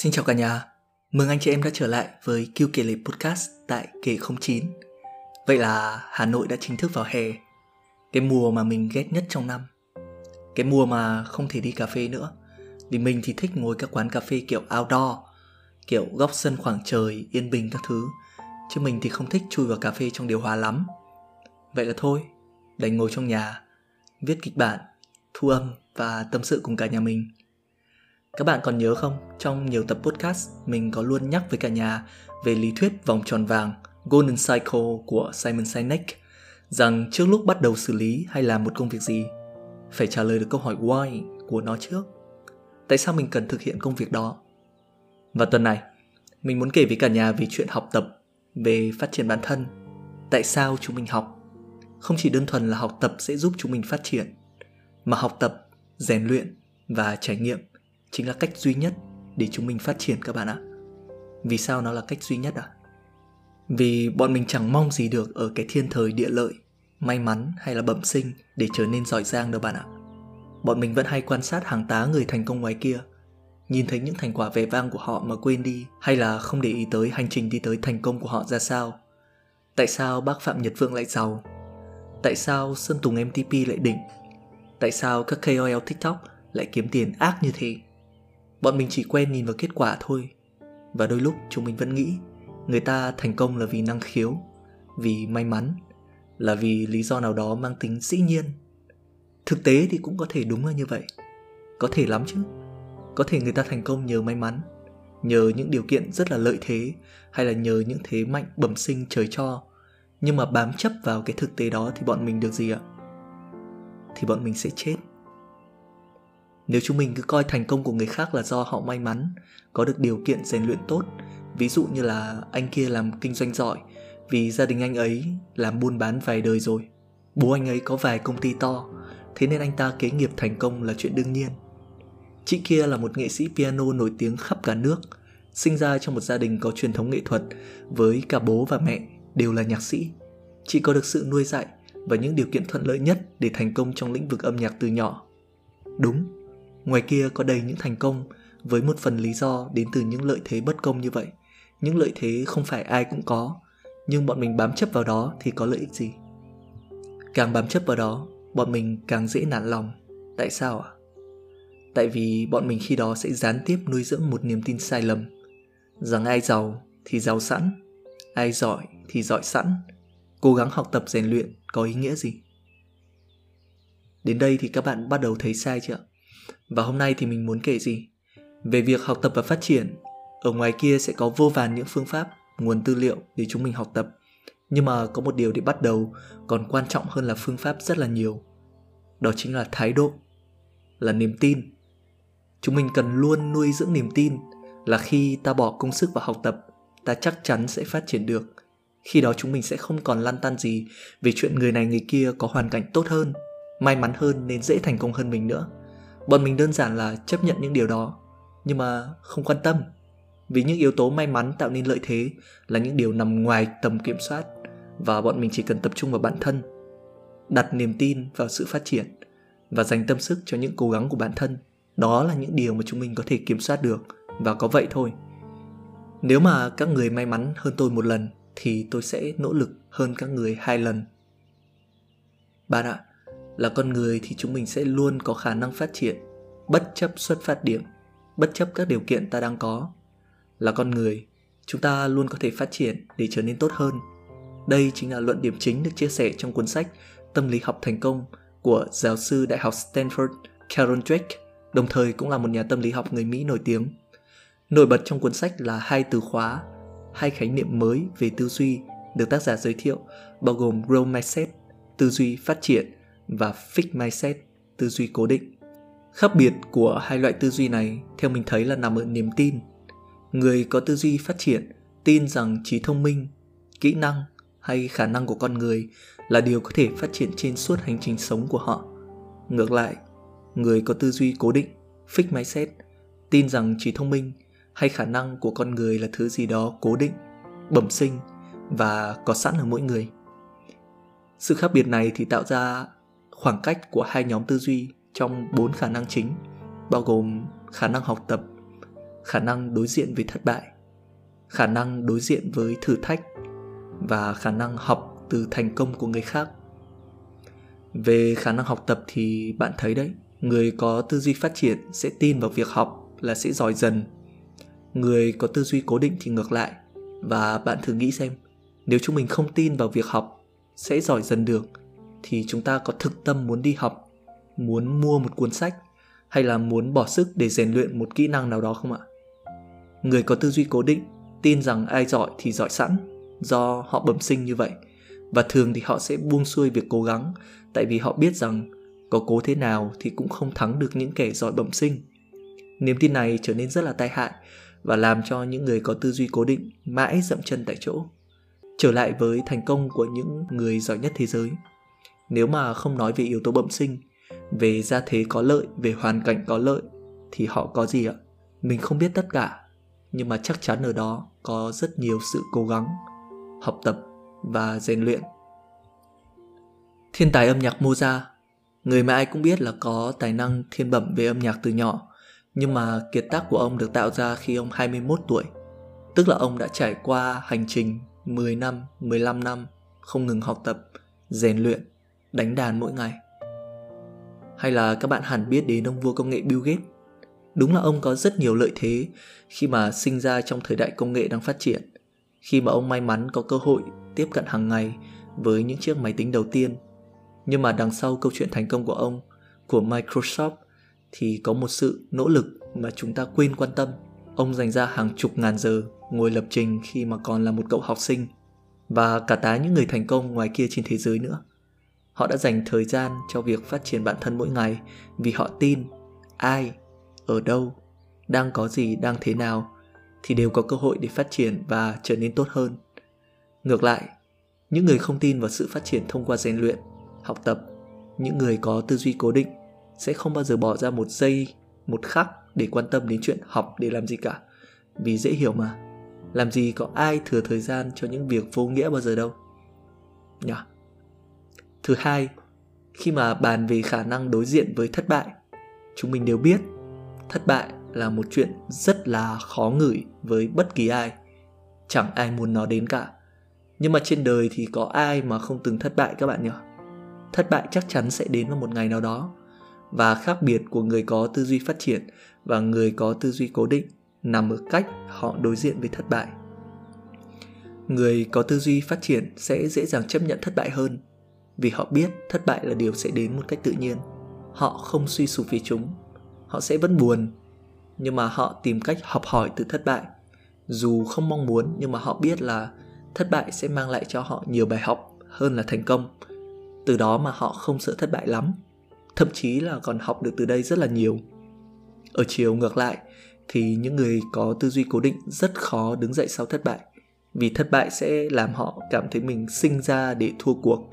Xin chào cả nhà, mừng anh chị em đã trở lại với Kiêu Kể Lệ Podcast tại Kể 09 Vậy là Hà Nội đã chính thức vào hè. Cái mùa mà mình ghét nhất trong năm. Cái mùa mà không thể đi cà phê nữa. Vì mình thì thích ngồi các quán cà phê kiểu outdoor Kiểu góc sân khoảng trời, yên bình các thứ. Chứ mình thì không thích chui vào cà phê trong điều hòa lắm. Vậy là thôi, đành ngồi trong nhà Viết kịch bản, thu âm và tâm sự cùng cả nhà mình các bạn còn nhớ không, trong nhiều tập podcast mình có luôn nhắc với cả nhà về lý thuyết vòng tròn vàng Golden Cycle của Simon Sinek rằng trước lúc bắt đầu xử lý hay làm một công việc gì phải trả lời được câu hỏi why của nó trước. Tại sao mình cần thực hiện công việc đó? Và tuần này, mình muốn kể với cả nhà về chuyện học tập, về phát triển bản thân. Tại sao chúng mình học? Không chỉ đơn thuần là học tập sẽ giúp chúng mình phát triển, mà học tập, rèn luyện và trải nghiệm chính là cách duy nhất để chúng mình phát triển các bạn ạ. Vì sao nó là cách duy nhất ạ? À? vì bọn mình chẳng mong gì được ở cái thiên thời địa lợi, may mắn hay là bẩm sinh để trở nên giỏi giang đâu bạn ạ. Bọn mình vẫn hay quan sát hàng tá người thành công ngoài kia, nhìn thấy những thành quả vẻ vang của họ mà quên đi, hay là không để ý tới hành trình đi tới thành công của họ ra sao? Tại sao bác phạm nhật vượng lại giàu? Tại sao sơn tùng mtp lại đỉnh? Tại sao các kol tiktok lại kiếm tiền ác như thế? Bọn mình chỉ quen nhìn vào kết quả thôi. Và đôi lúc chúng mình vẫn nghĩ, Người ta thành công là vì năng khiếu, Vì may mắn, Là vì lý do nào đó mang tính dĩ nhiên. Thực tế thì cũng có thể đúng là như vậy. Có thể lắm chứ. Có thể người ta thành công nhờ may mắn, Nhờ những điều kiện rất là lợi thế, Hay là nhờ những thế mạnh bẩm sinh trời cho. Nhưng mà bám chấp vào cái thực tế đó Thì bọn mình được gì ạ? Thì bọn mình sẽ chết nếu chúng mình cứ coi thành công của người khác là do họ may mắn, có được điều kiện rèn luyện tốt, ví dụ như là anh kia làm kinh doanh giỏi vì gia đình anh ấy làm buôn bán vài đời rồi. Bố anh ấy có vài công ty to, thế nên anh ta kế nghiệp thành công là chuyện đương nhiên. Chị kia là một nghệ sĩ piano nổi tiếng khắp cả nước, sinh ra trong một gia đình có truyền thống nghệ thuật với cả bố và mẹ đều là nhạc sĩ. Chị có được sự nuôi dạy và những điều kiện thuận lợi nhất để thành công trong lĩnh vực âm nhạc từ nhỏ. Đúng, Ngoài kia có đầy những thành công với một phần lý do đến từ những lợi thế bất công như vậy. Những lợi thế không phải ai cũng có, nhưng bọn mình bám chấp vào đó thì có lợi ích gì? Càng bám chấp vào đó, bọn mình càng dễ nản lòng. Tại sao ạ? À? Tại vì bọn mình khi đó sẽ gián tiếp nuôi dưỡng một niềm tin sai lầm rằng ai giàu thì giàu sẵn, ai giỏi thì giỏi sẵn, cố gắng học tập rèn luyện có ý nghĩa gì? Đến đây thì các bạn bắt đầu thấy sai chưa? Và hôm nay thì mình muốn kể gì? Về việc học tập và phát triển. Ở ngoài kia sẽ có vô vàn những phương pháp, nguồn tư liệu để chúng mình học tập. Nhưng mà có một điều để bắt đầu còn quan trọng hơn là phương pháp rất là nhiều. Đó chính là thái độ, là niềm tin. Chúng mình cần luôn nuôi dưỡng niềm tin là khi ta bỏ công sức vào học tập, ta chắc chắn sẽ phát triển được. Khi đó chúng mình sẽ không còn lăn tăn gì về chuyện người này người kia có hoàn cảnh tốt hơn, may mắn hơn nên dễ thành công hơn mình nữa bọn mình đơn giản là chấp nhận những điều đó, nhưng mà không quan tâm. Vì những yếu tố may mắn tạo nên lợi thế là những điều nằm ngoài tầm kiểm soát và bọn mình chỉ cần tập trung vào bản thân, đặt niềm tin vào sự phát triển và dành tâm sức cho những cố gắng của bản thân. Đó là những điều mà chúng mình có thể kiểm soát được và có vậy thôi. Nếu mà các người may mắn hơn tôi một lần thì tôi sẽ nỗ lực hơn các người hai lần. Bạn ạ là con người thì chúng mình sẽ luôn có khả năng phát triển. Bất chấp xuất phát điểm, bất chấp các điều kiện ta đang có. Là con người, chúng ta luôn có thể phát triển để trở nên tốt hơn. Đây chính là luận điểm chính được chia sẻ trong cuốn sách tâm lý học thành công của giáo sư đại học stanford carol drake, đồng thời cũng là một nhà tâm lý học người mỹ nổi tiếng. Nổi bật trong cuốn sách là hai từ khóa, hai khái niệm mới về tư duy được tác giả giới thiệu, bao gồm growth mindset tư duy phát triển và fixed mindset, tư duy cố định. Khác biệt của hai loại tư duy này theo mình thấy là nằm ở niềm tin. Người có tư duy phát triển tin rằng trí thông minh, kỹ năng hay khả năng của con người là điều có thể phát triển trên suốt hành trình sống của họ. Ngược lại, người có tư duy cố định, fixed mindset, tin rằng trí thông minh hay khả năng của con người là thứ gì đó cố định, bẩm sinh và có sẵn ở mỗi người. Sự khác biệt này thì tạo ra khoảng cách của hai nhóm tư duy trong bốn khả năng chính, bao gồm khả năng học tập, khả năng đối diện với thất bại, khả năng đối diện với thử thách và khả năng học từ thành công của người khác. Về khả năng học tập thì bạn thấy đấy, người có tư duy phát triển sẽ tin vào việc học là sẽ giỏi dần. Người có tư duy cố định thì ngược lại, và bạn thử nghĩ xem, nếu chúng mình không tin vào việc học, sẽ giỏi dần được thì chúng ta có thực tâm muốn đi học, muốn mua một cuốn sách, hay là muốn bỏ sức để rèn luyện một kỹ năng nào đó không ạ? Người có tư duy cố định tin rằng ai giỏi thì giỏi sẵn, do họ bẩm sinh như vậy. Và thường thì họ sẽ buông xuôi việc cố gắng, tại vì họ biết rằng có cố thế nào thì cũng không thắng được những kẻ giỏi bẩm sinh. Niềm tin này trở nên rất là tai hại và làm cho những người có tư duy cố định mãi dậm chân tại chỗ. Trở lại với thành công của những người giỏi nhất thế giới nếu mà không nói về yếu tố bẩm sinh về gia thế có lợi về hoàn cảnh có lợi thì họ có gì ạ? Mình không biết tất cả nhưng mà chắc chắn ở đó có rất nhiều sự cố gắng học tập và rèn luyện. Thiên tài âm nhạc Mozart người mà ai cũng biết là có tài năng thiên bẩm về âm nhạc từ nhỏ nhưng mà kiệt tác của ông được tạo ra khi ông 21 tuổi. Tức là ông đã trải qua hành trình 10 năm, 15 năm không ngừng học tập, rèn luyện, đánh đàn mỗi ngày. Hay là các bạn hẳn biết đến ông vua công nghệ Bill Gates. Đúng là ông có rất nhiều lợi thế khi mà sinh ra trong thời đại công nghệ đang phát triển. Khi mà ông may mắn có cơ hội tiếp cận hàng ngày với những chiếc máy tính đầu tiên. Nhưng mà đằng sau câu chuyện thành công của ông, của Microsoft thì có một sự nỗ lực mà chúng ta quên quan tâm. Ông dành ra hàng chục ngàn giờ ngồi lập trình khi mà còn là một cậu học sinh và cả tá những người thành công ngoài kia trên thế giới nữa. Họ đã dành thời gian cho việc phát triển bản thân mỗi ngày vì họ tin ai, ở đâu, đang có gì, đang thế nào thì đều có cơ hội để phát triển và trở nên tốt hơn. Ngược lại, những người không tin vào sự phát triển thông qua rèn luyện, học tập, những người có tư duy cố định sẽ không bao giờ bỏ ra một giây, một khắc để quan tâm đến chuyện học để làm gì cả. Vì dễ hiểu mà, làm gì có ai thừa thời gian cho những việc vô nghĩa bao giờ đâu. Nhỉ? Thứ hai, khi mà bàn về khả năng đối diện với thất bại, chúng mình đều biết thất bại là một chuyện rất là khó ngửi với bất kỳ ai. Chẳng ai muốn nó đến cả. Nhưng mà trên đời thì có ai mà không từng thất bại các bạn nhỉ? Thất bại chắc chắn sẽ đến vào một ngày nào đó. Và khác biệt của người có tư duy phát triển và người có tư duy cố định nằm ở cách họ đối diện với thất bại. Người có tư duy phát triển sẽ dễ dàng chấp nhận thất bại hơn vì họ biết thất bại là điều sẽ đến một cách tự nhiên. Họ không suy sụp vì chúng. Họ sẽ vẫn buồn, nhưng mà họ tìm cách học hỏi từ thất bại. Dù không mong muốn, nhưng mà họ biết là thất bại sẽ mang lại cho họ nhiều bài học hơn là thành công. Từ đó mà họ không sợ thất bại lắm. Thậm chí là còn học được từ đây rất là nhiều. Ở chiều ngược lại, thì những người có tư duy cố định rất khó đứng dậy sau thất bại, vì thất bại sẽ làm họ cảm thấy mình sinh ra để thua cuộc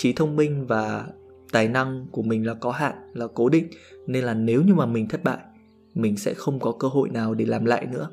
trí thông minh và tài năng của mình là có hạn, là cố định. Nên là nếu như mà mình thất bại, mình sẽ không có cơ hội nào để làm lại nữa.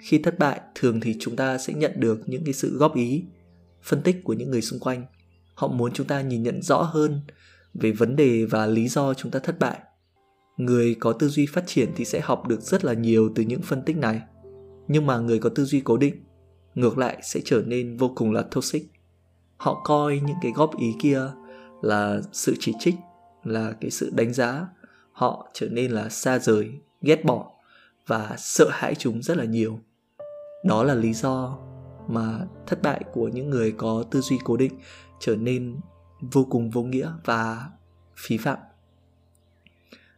Khi thất bại, thường thì chúng ta sẽ nhận được những cái sự góp ý, phân tích của những người xung quanh. Họ muốn chúng ta nhìn nhận rõ hơn về vấn đề và lý do chúng ta thất bại. Người có tư duy phát triển thì sẽ học được rất là nhiều từ những phân tích này. Nhưng mà người có tư duy cố định, ngược lại sẽ trở nên vô cùng là toxic họ coi những cái góp ý kia là sự chỉ trích, là cái sự đánh giá. Họ trở nên là xa rời, ghét bỏ và sợ hãi chúng rất là nhiều. Đó là lý do mà thất bại của những người có tư duy cố định trở nên vô cùng vô nghĩa và phí phạm.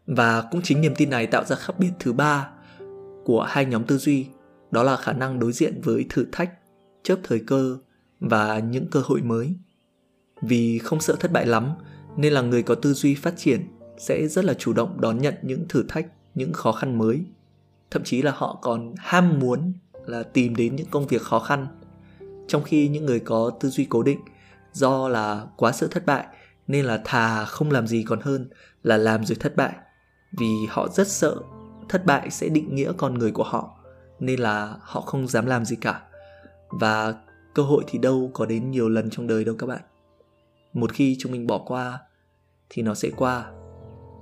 Và cũng chính niềm tin này tạo ra khác biệt thứ ba của hai nhóm tư duy, đó là khả năng đối diện với thử thách, chớp thời cơ và những cơ hội mới. Vì không sợ thất bại lắm, nên là người có tư duy phát triển sẽ rất là chủ động đón nhận những thử thách, những khó khăn mới. Thậm chí là họ còn ham muốn là tìm đến những công việc khó khăn. Trong khi những người có tư duy cố định, do là quá sợ thất bại, nên là thà không làm gì còn hơn là làm rồi thất bại. Vì họ rất sợ thất bại sẽ định nghĩa con người của họ, nên là họ không dám làm gì cả. Và cơ hội thì đâu có đến nhiều lần trong đời đâu các bạn. Một khi chúng mình bỏ qua, thì nó sẽ qua,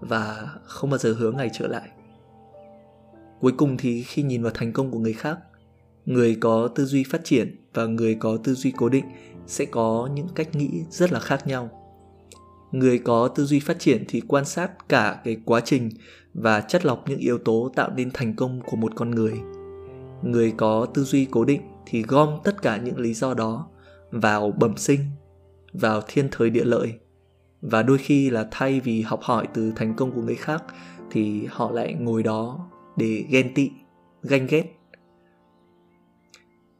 và không bao giờ hướng ngày trở lại. Cuối cùng thì khi nhìn vào thành công của người khác, người có tư duy phát triển và người có tư duy cố định sẽ có những cách nghĩ rất là khác nhau. Người có tư duy phát triển thì quan sát cả cái quá trình và chất lọc những yếu tố tạo nên thành công của một con người. Người có tư duy cố định thì gom tất cả những lý do đó vào bẩm sinh, vào thiên thời địa lợi. Và đôi khi là thay vì học hỏi từ thành công của người khác thì họ lại ngồi đó để ghen tị, ganh ghét.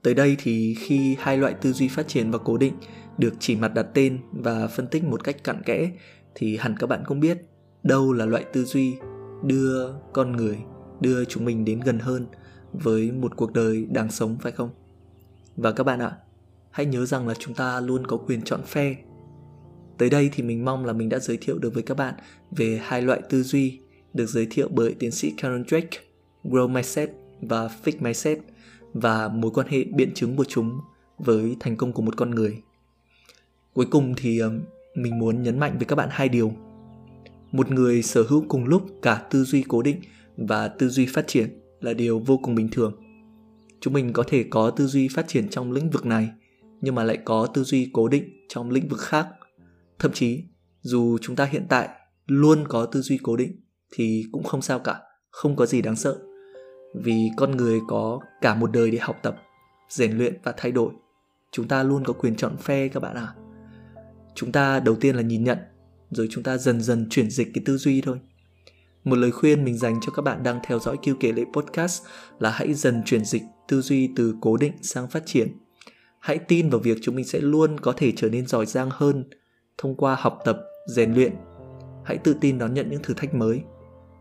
Tới đây thì khi hai loại tư duy phát triển và cố định được chỉ mặt đặt tên và phân tích một cách cặn kẽ thì hẳn các bạn cũng biết đâu là loại tư duy đưa con người, đưa chúng mình đến gần hơn với một cuộc đời đáng sống, phải không? Và các bạn ạ, hãy nhớ rằng là chúng ta luôn có quyền chọn phe. Tới đây thì mình mong là mình đã giới thiệu được với các bạn về hai loại tư duy được giới thiệu bởi tiến sĩ Karen Drake, Grow Mindset và Fix Mindset và mối quan hệ biện chứng của chúng với thành công của một con người. Cuối cùng thì ờ, mình muốn nhấn mạnh với các bạn hai điều. Một người sở hữu cùng lúc cả tư duy cố định và tư duy phát triển là điều vô cùng bình thường chúng mình có thể có tư duy phát triển trong lĩnh vực này, nhưng mà lại có tư duy cố định trong lĩnh vực khác. Thậm chí, dù chúng ta hiện tại luôn có tư duy cố định, thì cũng không sao cả, không có gì đáng sợ. Vì con người có cả một đời để học tập, rèn luyện và thay đổi. Chúng ta luôn có quyền chọn phe các bạn ạ. À. chúng ta đầu tiên là nhìn nhận, rồi chúng ta dần dần chuyển dịch cái tư duy thôi một lời khuyên mình dành cho các bạn đang theo dõi Kiêu Kể Lệ Podcast là hãy dần chuyển dịch tư duy từ cố định sang phát triển. Hãy tin vào việc chúng mình sẽ luôn có thể trở nên giỏi giang hơn thông qua học tập, rèn luyện. Hãy tự tin đón nhận những thử thách mới,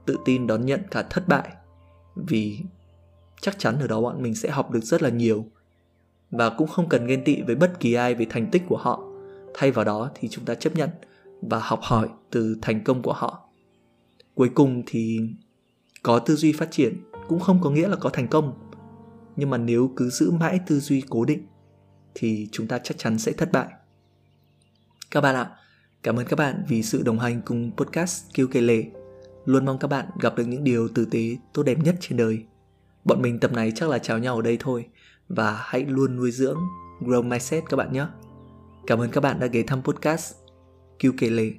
tự tin đón nhận cả thất bại vì chắc chắn ở đó bọn mình sẽ học được rất là nhiều và cũng không cần ghen tị với bất kỳ ai về thành tích của họ thay vào đó thì chúng ta chấp nhận và học hỏi từ thành công của họ cuối cùng thì có tư duy phát triển cũng không có nghĩa là có thành công. Nhưng mà nếu cứ giữ mãi tư duy cố định thì chúng ta chắc chắn sẽ thất bại. Các bạn ạ, cảm ơn các bạn vì sự đồng hành cùng podcast kêu kể lệ luôn mong các bạn gặp được những điều tử tế tốt đẹp nhất trên đời. Bọn mình tập này chắc là chào nhau ở đây thôi và hãy luôn nuôi dưỡng, grow mindset các bạn nhé. Cảm ơn các bạn đã ghé thăm podcast kêu kể lệ